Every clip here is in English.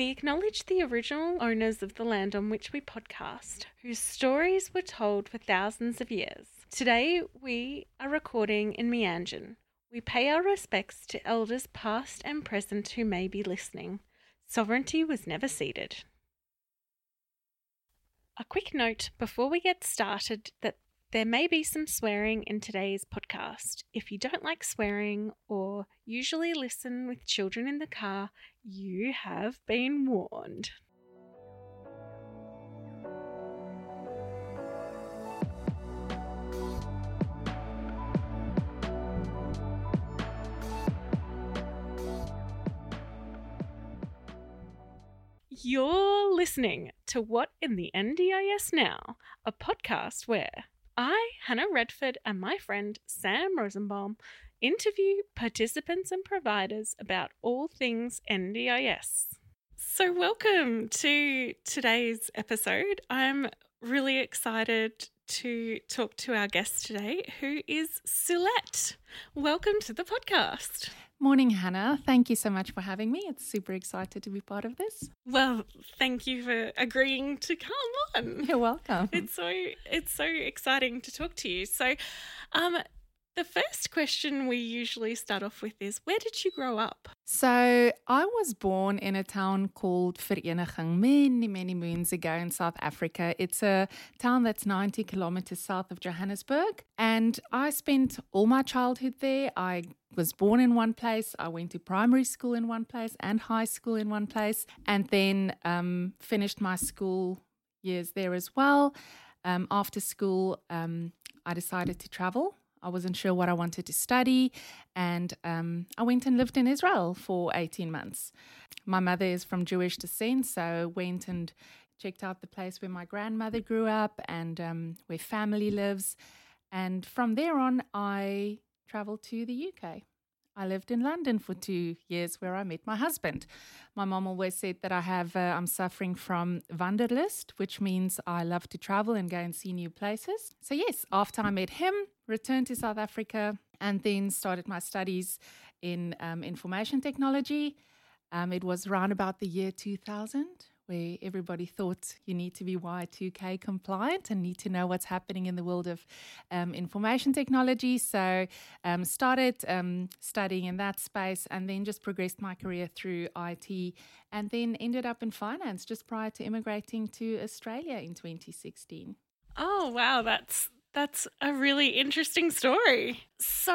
We acknowledge the original owners of the land on which we podcast, whose stories were told for thousands of years. Today, we are recording in Meanjin. We pay our respects to elders past and present who may be listening. Sovereignty was never ceded. A quick note before we get started that there may be some swearing in today's podcast. If you don't like swearing or usually listen with children in the car, you have been warned. You're listening to What in the NDIS Now, a podcast where I, Hannah Redford, and my friend Sam Rosenbaum interview participants and providers about all things NDIS. So, welcome to today's episode. I'm really excited to talk to our guest today, who is Sulett. Welcome to the podcast. Morning, Hannah. Thank you so much for having me. It's super excited to be part of this. Well, thank you for agreeing to come on. You're welcome. It's so it's so exciting to talk to you. So, um, the first question we usually start off with is where did you grow up? So, I was born in a town called Vereniging many, many moons ago in South Africa. It's a town that's 90 kilometers south of Johannesburg. And I spent all my childhood there. I was born in one place. I went to primary school in one place and high school in one place, and then um, finished my school years there as well. Um, after school, um, I decided to travel. I wasn't sure what I wanted to study, and um, I went and lived in Israel for 18 months. My mother is from Jewish descent, so went and checked out the place where my grandmother grew up and um, where family lives. And from there on, I traveled to the UK. I lived in London for two years where I met my husband. My mom always said that I have, uh, I'm suffering from wanderlust, which means I love to travel and go and see new places. So, yes, after I met him, returned to South Africa and then started my studies in um, information technology. Um, it was around about the year 2000 where everybody thought you need to be Y2K compliant and need to know what's happening in the world of um, information technology. So, um, started um, studying in that space and then just progressed my career through IT and then ended up in finance just prior to immigrating to Australia in 2016. Oh, wow. That's that's a really interesting story. So,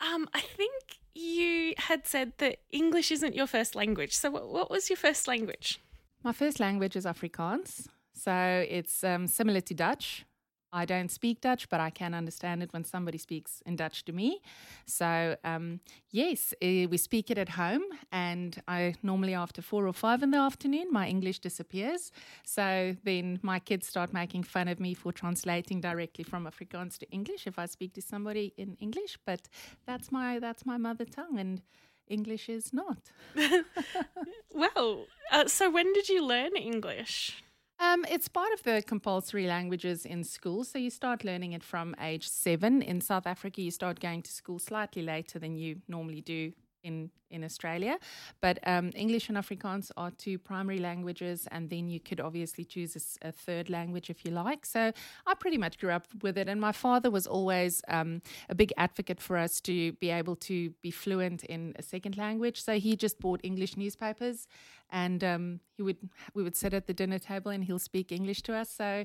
um, I think you had said that English isn't your first language. So, what, what was your first language? My first language is Afrikaans. So it's um, similar to Dutch. I don't speak Dutch, but I can understand it when somebody speaks in Dutch to me. So, um, yes, uh, we speak it at home. And I normally, after four or five in the afternoon, my English disappears. So then my kids start making fun of me for translating directly from Afrikaans to English if I speak to somebody in English. But that's my, that's my mother tongue. And English is not. well, uh, so when did you learn English? Um, it's part of the compulsory languages in school. So you start learning it from age seven. In South Africa, you start going to school slightly later than you normally do in in Australia. But um, English and Afrikaans are two primary languages, and then you could obviously choose a, a, third language if you like. So I pretty much grew up with it, and my father was always um, a big advocate for us to be able to be fluent in a second language. So he just bought English newspapers, and um, he would we would sit at the dinner table, and he'll speak English to us. So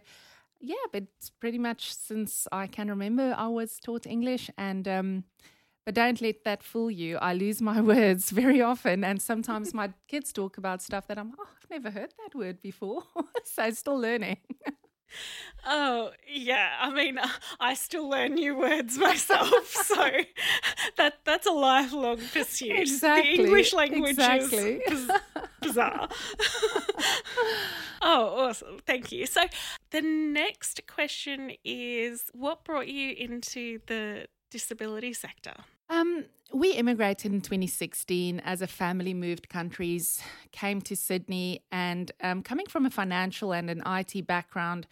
yeah, but pretty much since I can remember, I was taught English, and um, but don't let that fool you. I lose my words very often. And sometimes my kids talk about stuff that I'm, oh, I've never heard that word before. so still learning. Oh, yeah. I mean, I still learn new words myself. so that that's a lifelong pursuit. Exactly. The English language exactly. is bizarre. oh, awesome. Thank you. So the next question is what brought you into the disability sector? Um, we immigrated in 2016 as a family, moved countries, came to Sydney, and um, coming from a financial and an IT background,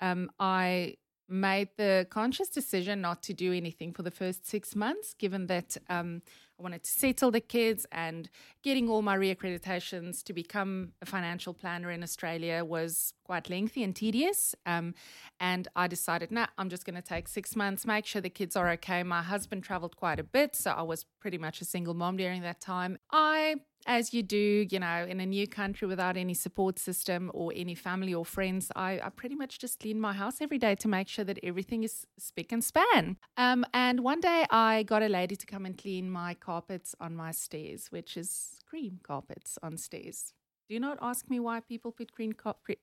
um, I made the conscious decision not to do anything for the first six months, given that um, I wanted to settle the kids, and getting all my reaccreditations to become a financial planner in Australia was quite lengthy and tedious. Um, and I decided, no, nah, I'm just going to take six months, make sure the kids are okay. My husband traveled quite a bit, so I was pretty much a single mom during that time. I as you do, you know, in a new country without any support system or any family or friends, I, I pretty much just clean my house every day to make sure that everything is spick and span. Um, and one day I got a lady to come and clean my carpets on my stairs, which is cream carpets on stairs. Do not ask me why people put cream,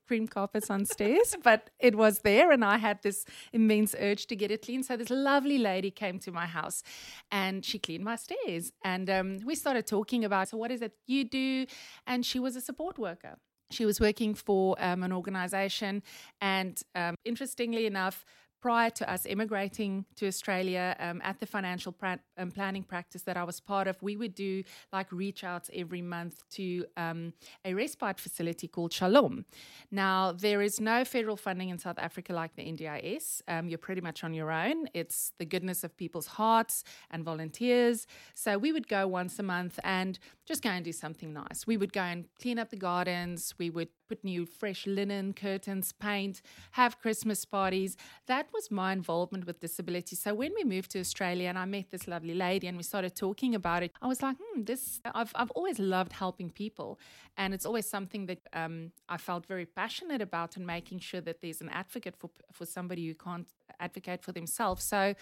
cream carpets on stairs, but it was there, and I had this immense urge to get it clean. So this lovely lady came to my house, and she cleaned my stairs, and um, we started talking about so what is it you do, and she was a support worker. She was working for um, an organization, and um, interestingly enough, prior to us immigrating to Australia um, at the financial pra- um, planning practice that I was part of, we would do like reach outs every month to um, a respite facility called Shalom. Now, there is no federal funding in South Africa like the NDIS. Um, you're pretty much on your own. It's the goodness of people's hearts and volunteers. So we would go once a month and just go and do something nice. We would go and clean up the gardens. We would put new fresh linen, curtains, paint, have Christmas parties. That was my involvement with disability. So when we moved to Australia and I met this lovely lady and we started talking about it, I was like, hmm, this, I've, I've always loved helping people. And it's always something that um, I felt very passionate about and making sure that there's an advocate for, for somebody who can't advocate for themselves. So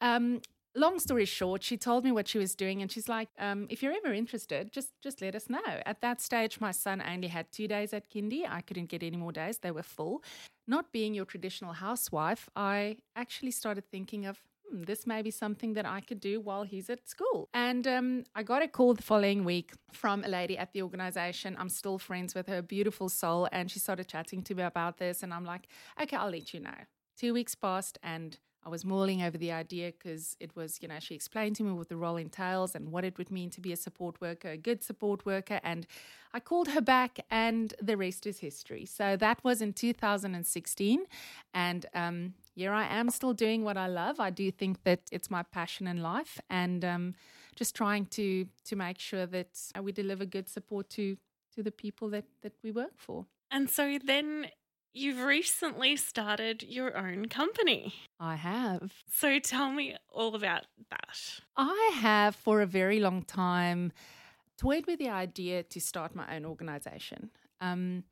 um, long story short, she told me what she was doing, and she's like, um, "If you're ever interested, just just let us know." At that stage, my son only had two days at kindy. I couldn't get any more days; they were full. Not being your traditional housewife, I actually started thinking of. Hmm, this may be something that I could do while he's at school. And um, I got a call the following week from a lady at the organization. I'm still friends with her, beautiful soul. And she started chatting to me about this. And I'm like, okay, I'll let you know. Two weeks passed, and I was mulling over the idea because it was, you know, she explained to me what the role entails and what it would mean to be a support worker, a good support worker. And I called her back, and the rest is history. So that was in 2016. And um, here I am still doing what I love. I do think that it's my passion in life and um, just trying to to make sure that we deliver good support to to the people that that we work for. And so then You've recently started your own company. I have. So tell me all about that. I have for a very long time toyed with the idea to start my own organization. Um,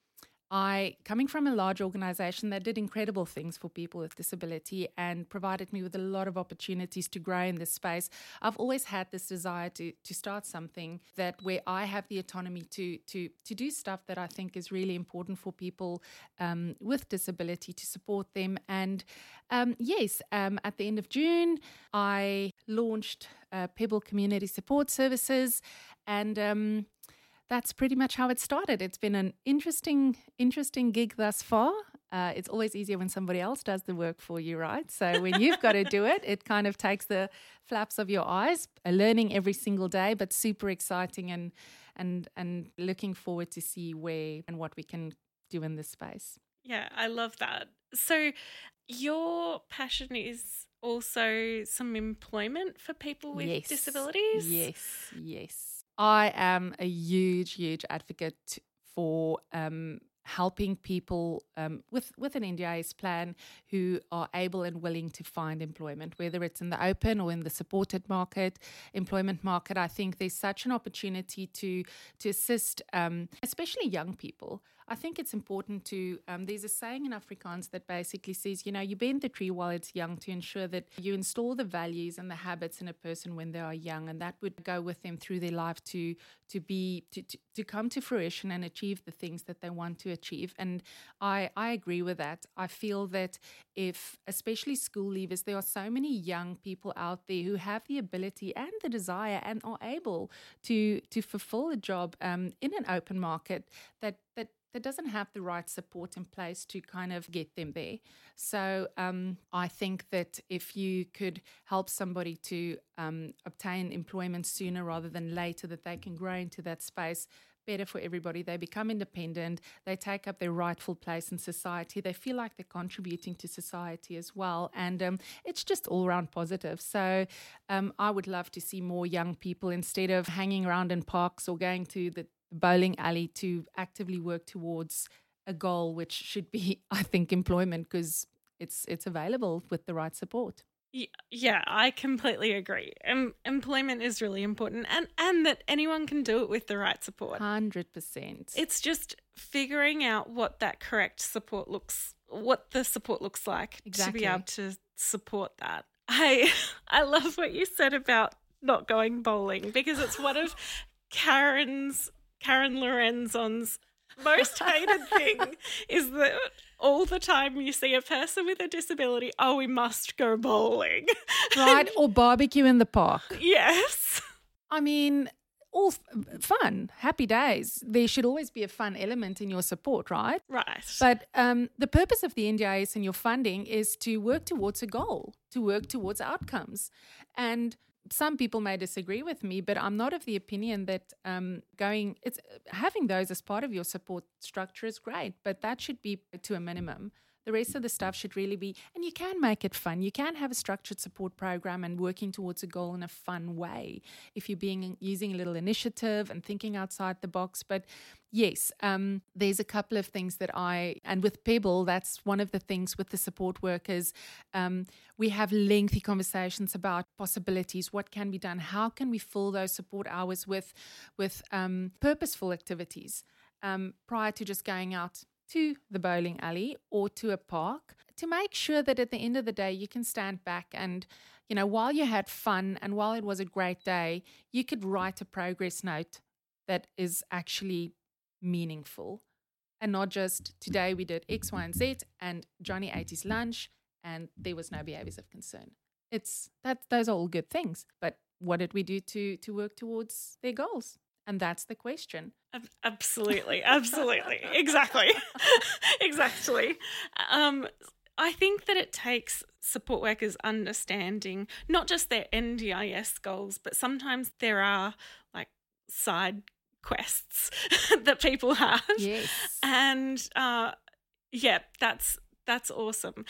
I, coming from a large organization that did incredible things for people with disability and provided me with a lot of opportunities to grow in this space, I've always had this desire to to start something that where I have the autonomy to to to do stuff that I think is really important for people um, with disability to support them. And um, yes, um, at the end of June, I launched uh, Pebble Community Support Services, and um, that's pretty much how it started. It's been an interesting, interesting gig thus far. Uh, it's always easier when somebody else does the work for you, right? So when you've got to do it, it kind of takes the flaps of your eyes. learning every single day, but super exciting and and and looking forward to see where and what we can do in this space. Yeah, I love that. So your passion is also some employment for people with yes. disabilities. Yes, yes. I am a huge, huge advocate for um, helping people um, with with an NDIS plan who are able and willing to find employment, whether it's in the open or in the supported market, employment market. I think there's such an opportunity to to assist, um, especially young people. I think it's important to. Um, there's a saying in Afrikaans that basically says, you know, you bend the tree while it's young to ensure that you install the values and the habits in a person when they are young, and that would go with them through their life to to be to, to, to come to fruition and achieve the things that they want to achieve. And I I agree with that. I feel that if especially school leavers, there are so many young people out there who have the ability and the desire and are able to to fulfill a job um, in an open market that that that doesn't have the right support in place to kind of get them there. So um, I think that if you could help somebody to um, obtain employment sooner rather than later, that they can grow into that space, better for everybody. They become independent. They take up their rightful place in society. They feel like they're contributing to society as well. And um, it's just all around positive. So um, I would love to see more young people instead of hanging around in parks or going to the bowling alley to actively work towards a goal, which should be, I think, employment because it's it's available with the right support. Yeah, I completely agree. Um, employment is really important, and and that anyone can do it with the right support. Hundred percent. It's just figuring out what that correct support looks, what the support looks like exactly. to be able to support that. I I love what you said about not going bowling because it's one of Karen's Karen Lorenzon's most hated thing is that all the time you see a person with a disability, oh, we must go bowling. Right. or barbecue in the park. Yes. I mean, all fun, happy days. There should always be a fun element in your support, right? Right. But um, the purpose of the NDIS and your funding is to work towards a goal, to work towards outcomes. And some people may disagree with me, but I'm not of the opinion that um, going it's having those as part of your support structure is great, but that should be to a minimum. The rest of the stuff should really be, and you can make it fun. You can have a structured support program and working towards a goal in a fun way if you're being using a little initiative and thinking outside the box. But yes, um, there's a couple of things that I, and with Pebble, that's one of the things with the support workers. Um, we have lengthy conversations about possibilities, what can be done, how can we fill those support hours with, with um, purposeful activities um, prior to just going out to the bowling alley or to a park to make sure that at the end of the day you can stand back and you know while you had fun and while it was a great day you could write a progress note that is actually meaningful and not just today we did x y and z and johnny ate his lunch and there was no behaviors of concern. It's that those are all good things but what did we do to to work towards their goals and that's the question. Absolutely. Absolutely. exactly. exactly. Um, I think that it takes support workers understanding not just their NDIS goals, but sometimes there are like side quests that people have. Yes. And uh, yeah, that's that's awesome.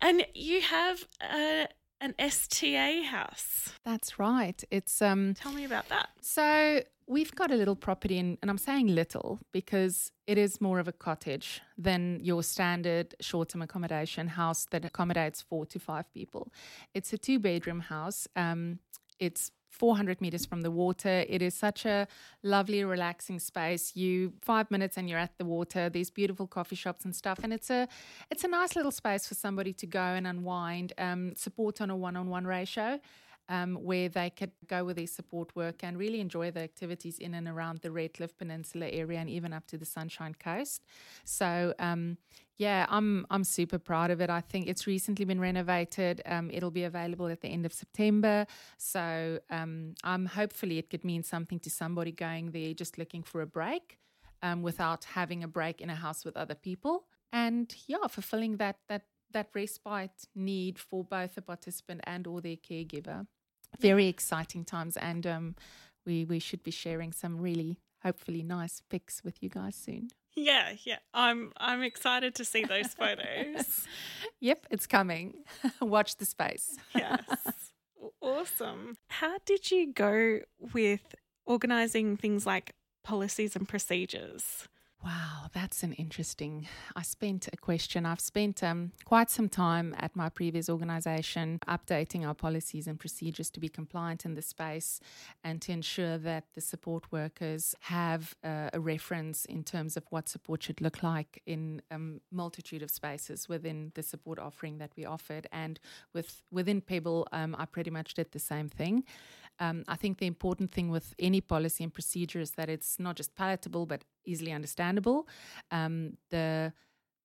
And you have a an STA house. That's right. It's um Tell me about that. So we've got a little property in and I'm saying little because it is more of a cottage than your standard short-term accommodation house that accommodates 4 to 5 people. It's a two-bedroom house. Um it's 400 meters from the water. It is such a lovely, relaxing space. You five minutes and you're at the water. These beautiful coffee shops and stuff, and it's a it's a nice little space for somebody to go and unwind. Um, support on a one-on-one ratio um, where they could go with their support work and really enjoy the activities in and around the Redcliffe Peninsula area and even up to the Sunshine Coast. So, um, yeah, I'm I'm super proud of it. I think it's recently been renovated. Um, it'll be available at the end of September. So, um, I'm hopefully it could mean something to somebody going there just looking for a break. Um, without having a break in a house with other people, and yeah, fulfilling that that that respite need for both the participant and or their caregiver very exciting times, and um, we we should be sharing some really hopefully nice pics with you guys soon. Yeah, yeah. I'm I'm excited to see those photos. yep, it's coming. Watch the space. yes. Awesome. How did you go with organizing things like policies and procedures? Wow, that's an interesting. I spent a question. I've spent um, quite some time at my previous organization updating our policies and procedures to be compliant in the space and to ensure that the support workers have uh, a reference in terms of what support should look like in a um, multitude of spaces within the support offering that we offered. And with within Pebble, um, I pretty much did the same thing. Um, I think the important thing with any policy and procedure is that it's not just palatable but easily understandable. Um, the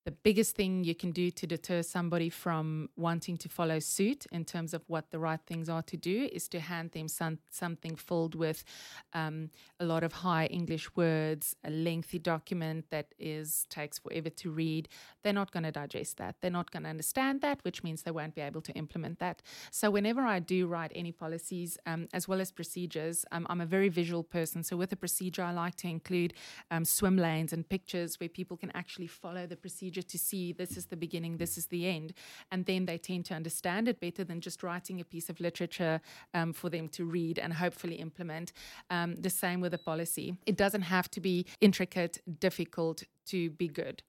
the biggest thing you can do to deter somebody from wanting to follow suit in terms of what the right things are to do is to hand them some, something filled with um, a lot of high English words, a lengthy document that is takes forever to read. They're not going to digest that. They're not going to understand that, which means they won't be able to implement that. So whenever I do write any policies um, as well as procedures, um, I'm a very visual person. So with a procedure, I like to include um, swim lanes and pictures where people can actually follow the procedure procedure to see this is the beginning, this is the end. And then they tend to understand it better than just writing a piece of literature um, for them to read and hopefully implement. Um, the same with a policy. It doesn't have to be intricate, difficult to be good.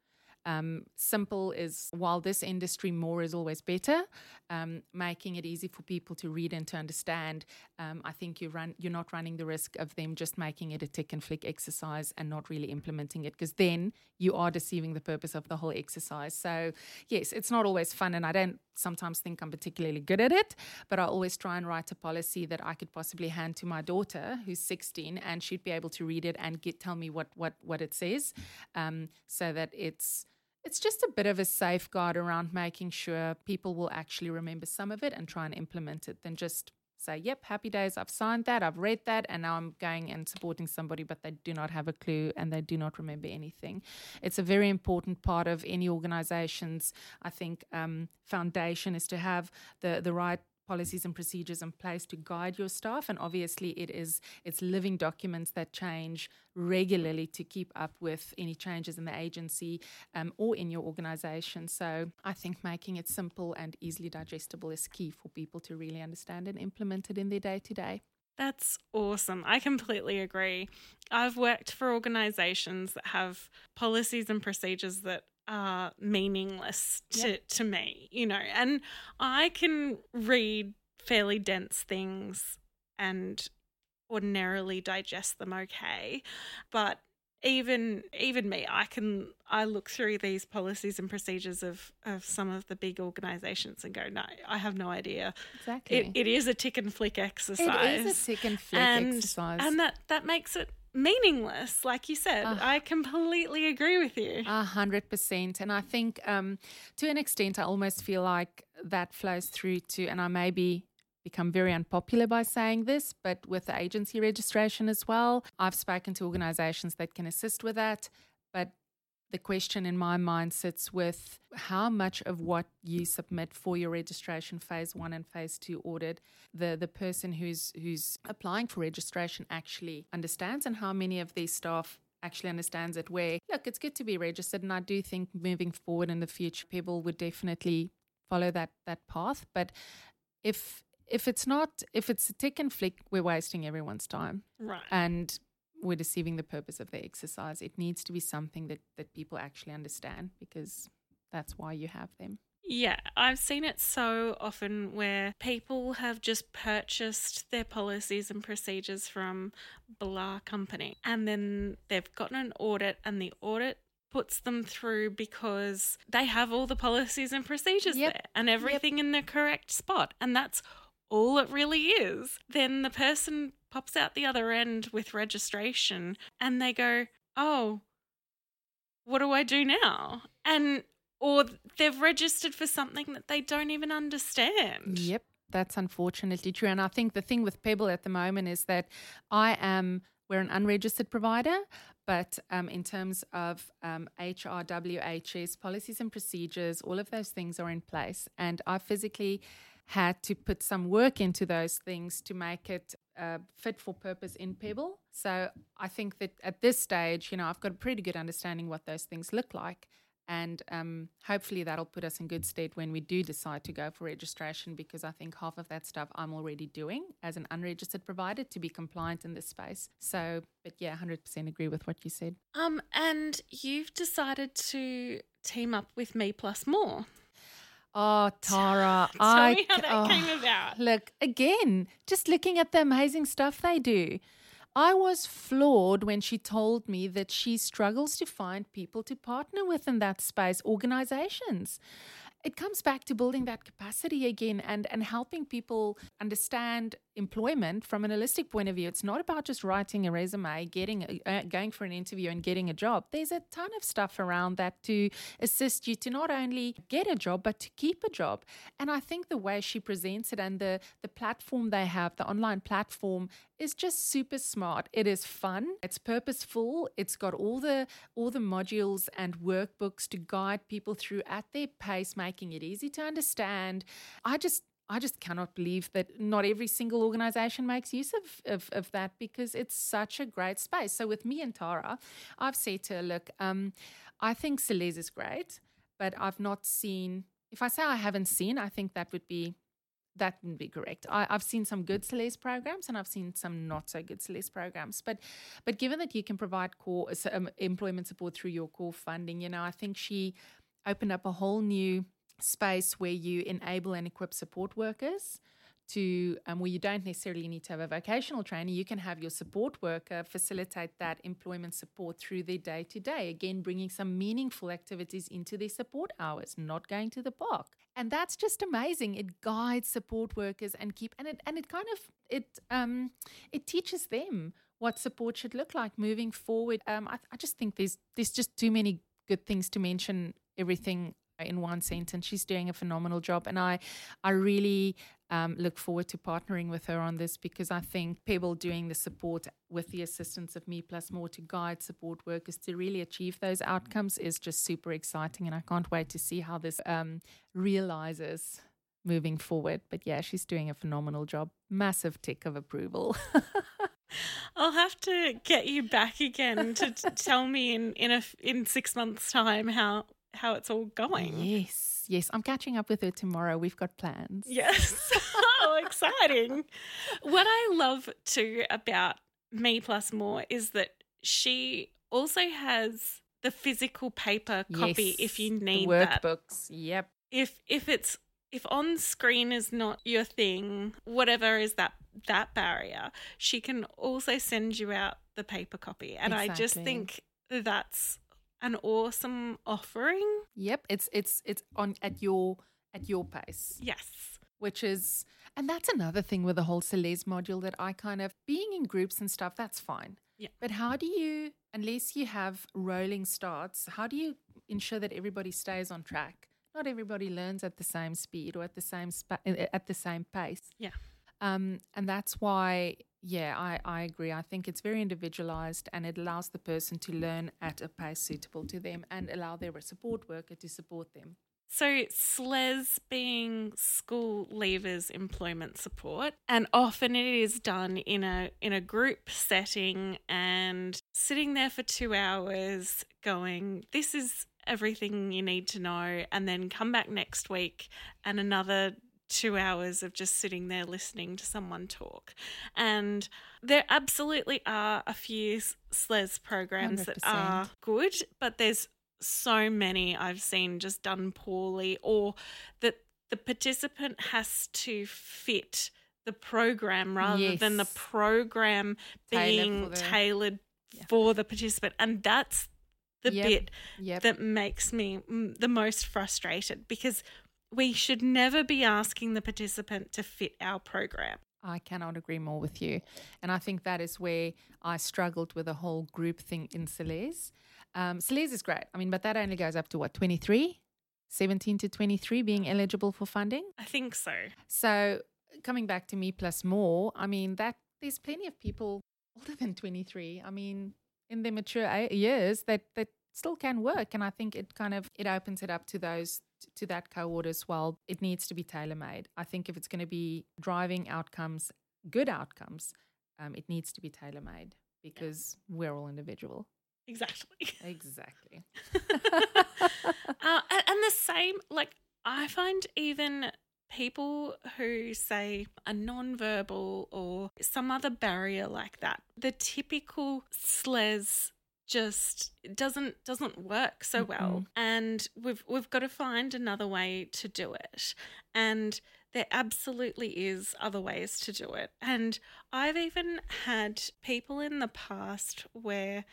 Um, simple is while this industry more is always better, um, making it easy for people to read and to understand. Um, I think you run you're not running the risk of them just making it a tick and flick exercise and not really implementing it because then you are deceiving the purpose of the whole exercise. So yes, it's not always fun, and I don't sometimes think I'm particularly good at it, but I always try and write a policy that I could possibly hand to my daughter who's 16 and she'd be able to read it and get tell me what what what it says, um, so that it's it's just a bit of a safeguard around making sure people will actually remember some of it and try and implement it than just say, yep, happy days, I've signed that, I've read that, and now I'm going and supporting somebody, but they do not have a clue and they do not remember anything. It's a very important part of any organization's, I think, um, foundation is to have the, the right policies and procedures in place to guide your staff and obviously it is it's living documents that change regularly to keep up with any changes in the agency um, or in your organization so i think making it simple and easily digestible is key for people to really understand and implement it in their day to day that's awesome. I completely agree. I've worked for organizations that have policies and procedures that are meaningless to, yep. to me, you know, and I can read fairly dense things and ordinarily digest them okay. But even even me, I can I look through these policies and procedures of of some of the big organisations and go, no, I have no idea. Exactly, it, it is a tick and flick exercise. It is a tick and flick and, exercise, and that that makes it meaningless, like you said. Uh, I completely agree with you. A hundred percent. And I think um, to an extent, I almost feel like that flows through to, and I may be become very unpopular by saying this, but with the agency registration as well. I've spoken to organizations that can assist with that, but the question in my mind sits with how much of what you submit for your registration phase one and phase two audit the, the person who's who's applying for registration actually understands and how many of these staff actually understands it where look it's good to be registered and I do think moving forward in the future people would definitely follow that that path. But if if it's not if it's a tick and flick we're wasting everyone's time. Right. And we're deceiving the purpose of the exercise. It needs to be something that, that people actually understand because that's why you have them. Yeah, I've seen it so often where people have just purchased their policies and procedures from blah company and then they've gotten an audit and the audit puts them through because they have all the policies and procedures yep. there and everything yep. in the correct spot and that's all it really is. Then the person pops out the other end with registration and they go, oh, what do I do now? And or they've registered for something that they don't even understand. Yep, that's unfortunately true. And I think the thing with Pebble at the moment is that I am we're an unregistered provider, but um, in terms of um, HRWHS policies and procedures, all of those things are in place. And I physically had to put some work into those things to make it uh, fit for purpose in Pebble. So I think that at this stage, you know, I've got a pretty good understanding what those things look like. And um, hopefully that'll put us in good stead when we do decide to go for registration because I think half of that stuff I'm already doing as an unregistered provider to be compliant in this space. So, but yeah, 100% agree with what you said. Um, and you've decided to team up with Me Plus More. Oh, Tara. Tell I, me how that oh, came about. Look, again, just looking at the amazing stuff they do. I was floored when she told me that she struggles to find people to partner with in that space, organizations. It comes back to building that capacity again and, and helping people understand employment from an holistic point of view. It's not about just writing a resume, getting uh, going for an interview and getting a job. There's a ton of stuff around that to assist you to not only get a job but to keep a job. And I think the way she presents it and the the platform they have, the online platform is just super smart. It is fun, it's purposeful, it's got all the all the modules and workbooks to guide people through at their pace, making it easy to understand. I just I just cannot believe that not every single organization makes use of, of, of, that because it's such a great space. So, with me and Tara, I've said to her, look, um, I think SLES is great, but I've not seen, if I say I haven't seen, I think that would be. That wouldn't be correct. I, have seen some good SLES programs and I've seen some not so good SLES programs. But, but given that you can provide core um, employment support through your core funding, you know, I think she opened up a whole new space where you enable and equip support workers to um, where you don't necessarily need to have a vocational trainer you can have your support worker facilitate that employment support through their day to day again bringing some meaningful activities into their support hours not going to the park. And that's just amazing. It guides support workers and keep and it and it kind of it um it teaches them what support should look like moving forward. Um I, I just think there's there's just too many good things to mention everything in one sentence. She's doing a phenomenal job, and I, I really um, look forward to partnering with her on this because I think Pebble doing the support with the assistance of me plus more to guide support workers to really achieve those outcomes is just super exciting, and I can't wait to see how this um, realizes moving forward. But yeah, she's doing a phenomenal job. Massive tick of approval. I'll have to get you back again to t- tell me in in a in six months' time how how it's all going. Yes, yes. I'm catching up with her tomorrow. We've got plans. Yes. oh, exciting. What I love too about Me Plus More is that she also has the physical paper copy yes, if you need workbooks. Yep. If if it's if on screen is not your thing, whatever is that that barrier, she can also send you out the paper copy. And exactly. I just think that's an awesome offering. Yep, it's it's it's on at your at your pace. Yes. Which is and that's another thing with the whole SLES module that I kind of being in groups and stuff, that's fine. Yeah. But how do you unless you have rolling starts, how do you ensure that everybody stays on track? Not everybody learns at the same speed or at the same spa- at the same pace. Yeah. Um, and that's why yeah, I, I agree. I think it's very individualized and it allows the person to learn at a pace suitable to them and allow their support worker to support them. So, SLES being school leavers employment support, and often it is done in a in a group setting and sitting there for two hours, going, "This is everything you need to know," and then come back next week and another two hours of just sitting there listening to someone talk. And there absolutely are a few SLES programs 100%. that are good, but there's so many I've seen just done poorly or that the participant has to fit the program rather yes. than the program being for the, tailored yeah. for the participant. And that's the yep. bit yep. that makes me the most frustrated because we should never be asking the participant to fit our program. I cannot agree more with you. And I think that is where I struggled with the whole group thing in SLES. Um, SLES is great. I mean, but that only goes up to what, 23? 17 to 23 being eligible for funding? I think so. So coming back to me plus more, I mean, that there's plenty of people older than 23. I mean, in their mature years that, that still can work. And I think it kind of, it opens it up to those to that cohort as well, it needs to be tailor made. I think if it's going to be driving outcomes, good outcomes, um, it needs to be tailor made because yeah. we're all individual. Exactly. Exactly. uh, and the same, like, I find even people who say a non-verbal or some other barrier like that, the typical SLES just doesn't doesn't work so well. Mm-hmm. and we've we've got to find another way to do it. And there absolutely is other ways to do it. And i've even had people in the past where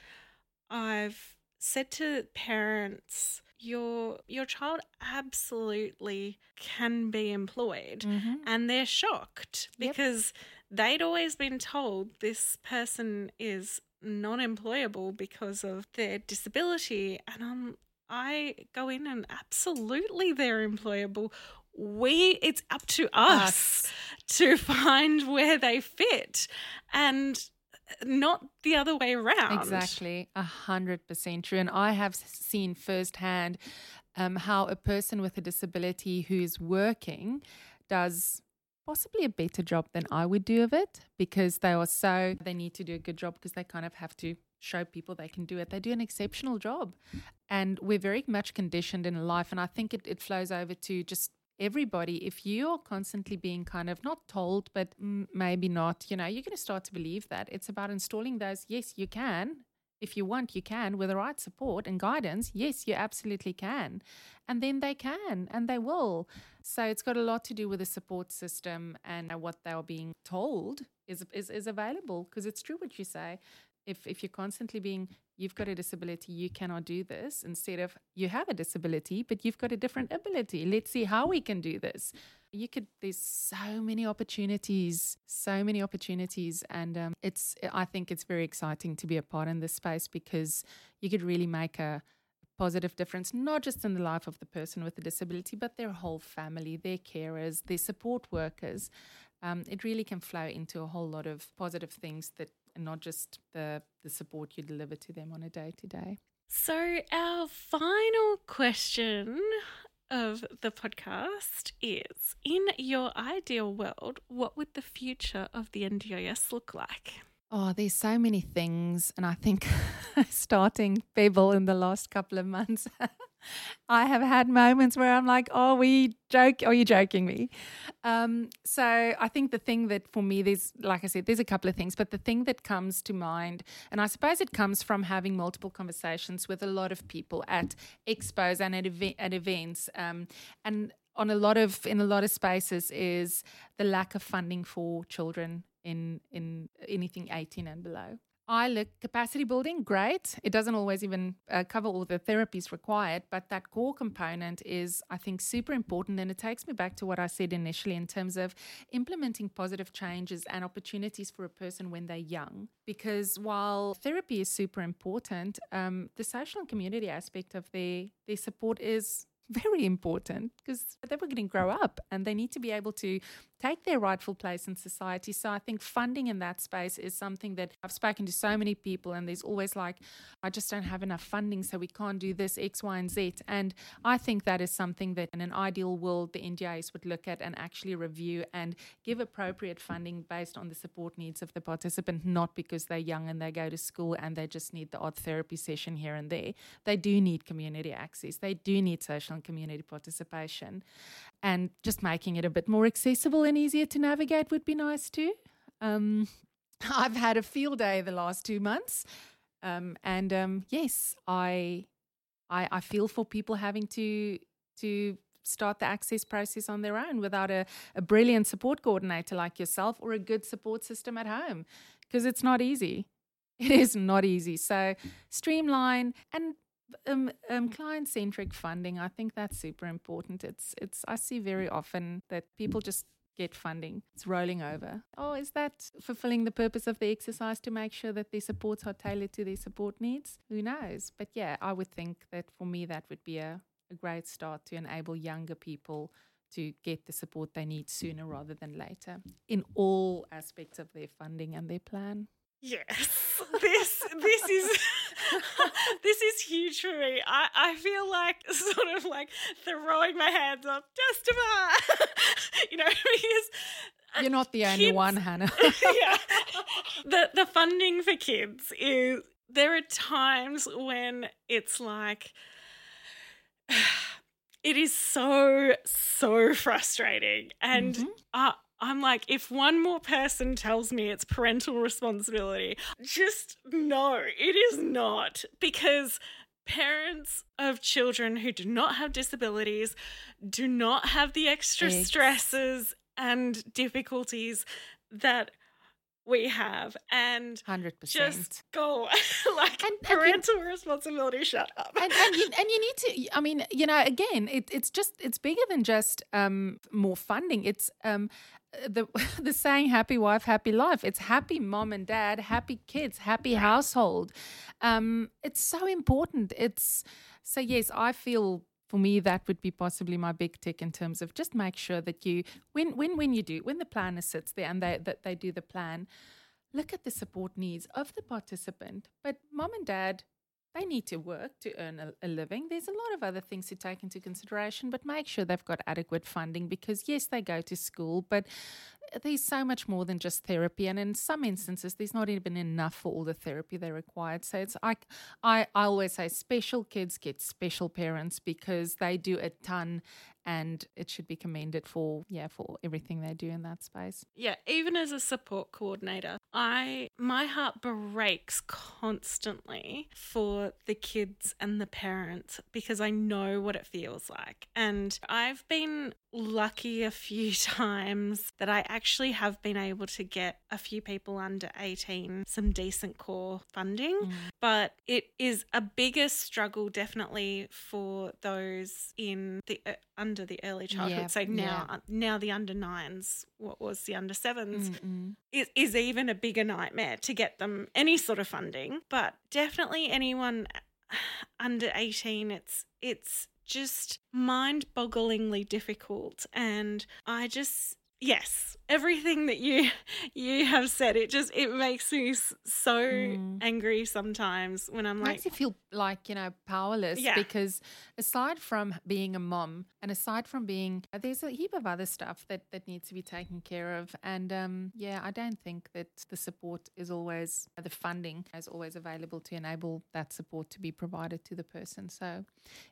i've said to parents your your child absolutely can be employed. Mm-hmm. and they're shocked because they'd always been told this person is non employable because of their disability. And um, I go in and absolutely they're employable. We, it's up to us, us. to find where they fit and not the other way around. Exactly, a hundred percent true. And I have seen firsthand um, how a person with a disability who is working does possibly a better job than I would do of it because they are so, they need to do a good job because they kind of have to show people they can do it. They do an exceptional job. And we're very much conditioned in life. And I think it, it flows over to just everybody. If you are constantly being kind of not told, but maybe not, you know, you're going to start to believe that. It's about installing those, yes, you can. If you want, you can with the right support and guidance. Yes, you absolutely can. And then they can and they will. So it's got a lot to do with the support system and what they are being told is, is, is available because it's true what you say. If, if you're constantly being, you've got a disability, you cannot do this, instead of you have a disability, but you've got a different ability. Let's see how we can do this. You could, there's so many opportunities, so many opportunities. And um, it's, I think it's very exciting to be a part in this space because you could really make a, positive difference, not just in the life of the person with the disability, but their whole family, their carers, their support workers. Um, it really can flow into a whole lot of positive things that not just the, the support you deliver to them on a day to day. So, our final question of the podcast is In your ideal world, what would the future of the NDIS look like? Oh, there's so many things. And I think starting Pebble in the last couple of months, I have had moments where I'm like, oh, we joke, are you joking me? Um, so I think the thing that for me, there's, like I said, there's a couple of things, but the thing that comes to mind, and I suppose it comes from having multiple conversations with a lot of people at expos and at, ev- at events. Um, and on a lot of in a lot of spaces is the lack of funding for children in in anything 18 and below. I look capacity building, great. It doesn't always even uh, cover all the therapies required, but that core component is, I think, super important. And it takes me back to what I said initially in terms of implementing positive changes and opportunities for a person when they're young. Because while therapy is super important, um, the social and community aspect of their, their support is very important because they were going to grow up and they need to be able to take their rightful place in society. So I think funding in that space is something that I've spoken to so many people, and there's always like, I just don't have enough funding, so we can't do this X, Y, and Z. And I think that is something that in an ideal world, the NDIS would look at and actually review and give appropriate funding based on the support needs of the participant, not because they're young and they go to school and they just need the odd therapy session here and there. They do need community access, they do need social community participation and just making it a bit more accessible and easier to navigate would be nice too. Um, I've had a field day the last two months, um, and um, yes, I, I, I feel for people having to to start the access process on their own without a, a brilliant support coordinator like yourself or a good support system at home, because it's not easy. It is not easy. So streamline and um, um, client centric funding, I think that's super important. It's it's I see very often that people just get funding. It's rolling over. Oh, is that fulfilling the purpose of the exercise to make sure that their supports are tailored to their support needs? Who knows? But yeah, I would think that for me that would be a, a great start to enable younger people to get the support they need sooner rather than later in all aspects of their funding and their plan. Yes, this this is this is huge for me. I, I feel like sort of like throwing my hands up just about, you know, because you're not the only one, Hannah. yeah, the the funding for kids is there are times when it's like it is so so frustrating and mm-hmm. uh, I'm like, if one more person tells me it's parental responsibility, just no, it is not. Because parents of children who do not have disabilities do not have the extra stresses and difficulties that we have. And 100% just go like and, parental and you, responsibility shut up. And, and, you, and you need to i mean you know again it, it's just it's bigger than just um, more funding. It's um, the the saying "happy wife, happy life." It's happy mom and dad, happy kids, happy household. Um, it's so important. It's so yes, I feel for me that would be possibly my big tick in terms of just make sure that you when when when you do when the planner sits there and they that they do the plan, look at the support needs of the participant. But mom and dad they need to work to earn a, a, living. There's a lot of other things to take into consideration, but make sure they've got adequate funding because, yes, they go to school, but there's so much more than just therapy. And in some instances, there's not even enough for all the therapy they required. So it's like, I, I always say special kids get special parents because they do a ton and it should be commended for yeah for everything they do in that space. Yeah even as a support coordinator i my heart breaks constantly for the kids and the parents because i know what it feels like. And i've been lucky a few times that I actually have been able to get a few people under 18 some decent core funding, mm. but it is a bigger struggle definitely for those in the under the early childhood. Yeah, so now yeah. uh, now the under 9s, what was the under 7s is, is even a bigger nightmare to get them any sort of funding, but definitely anyone under 18 it's it's just mind bogglingly difficult. And I just, yes, everything that you you have said it just it makes me so mm. angry sometimes when i'm like makes you feel like you know powerless yeah. because aside from being a mom and aside from being there's a heap of other stuff that that needs to be taken care of and um, yeah i don't think that the support is always the funding is always available to enable that support to be provided to the person so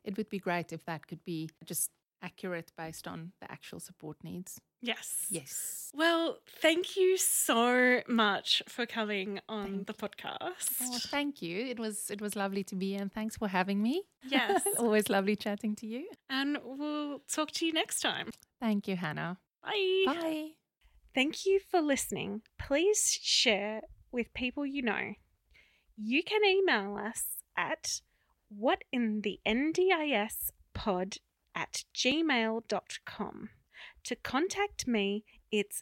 it would be great if that could be just accurate based on the actual support needs. Yes. Yes. Well, thank you so much for coming on thank the podcast. Oh, thank you. It was it was lovely to be and thanks for having me. Yes. Always lovely chatting to you. And we'll talk to you next time. Thank you, Hannah. Bye. Bye. Thank you for listening. Please share with people you know. You can email us at what at gmail.com. To contact me, it's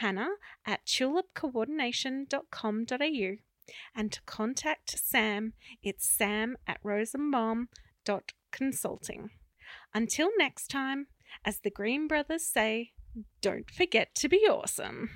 hannah at tulipcoordination.com.au. And to contact Sam, it's sam at rosenbaum.consulting. Until next time, as the Green Brothers say, don't forget to be awesome.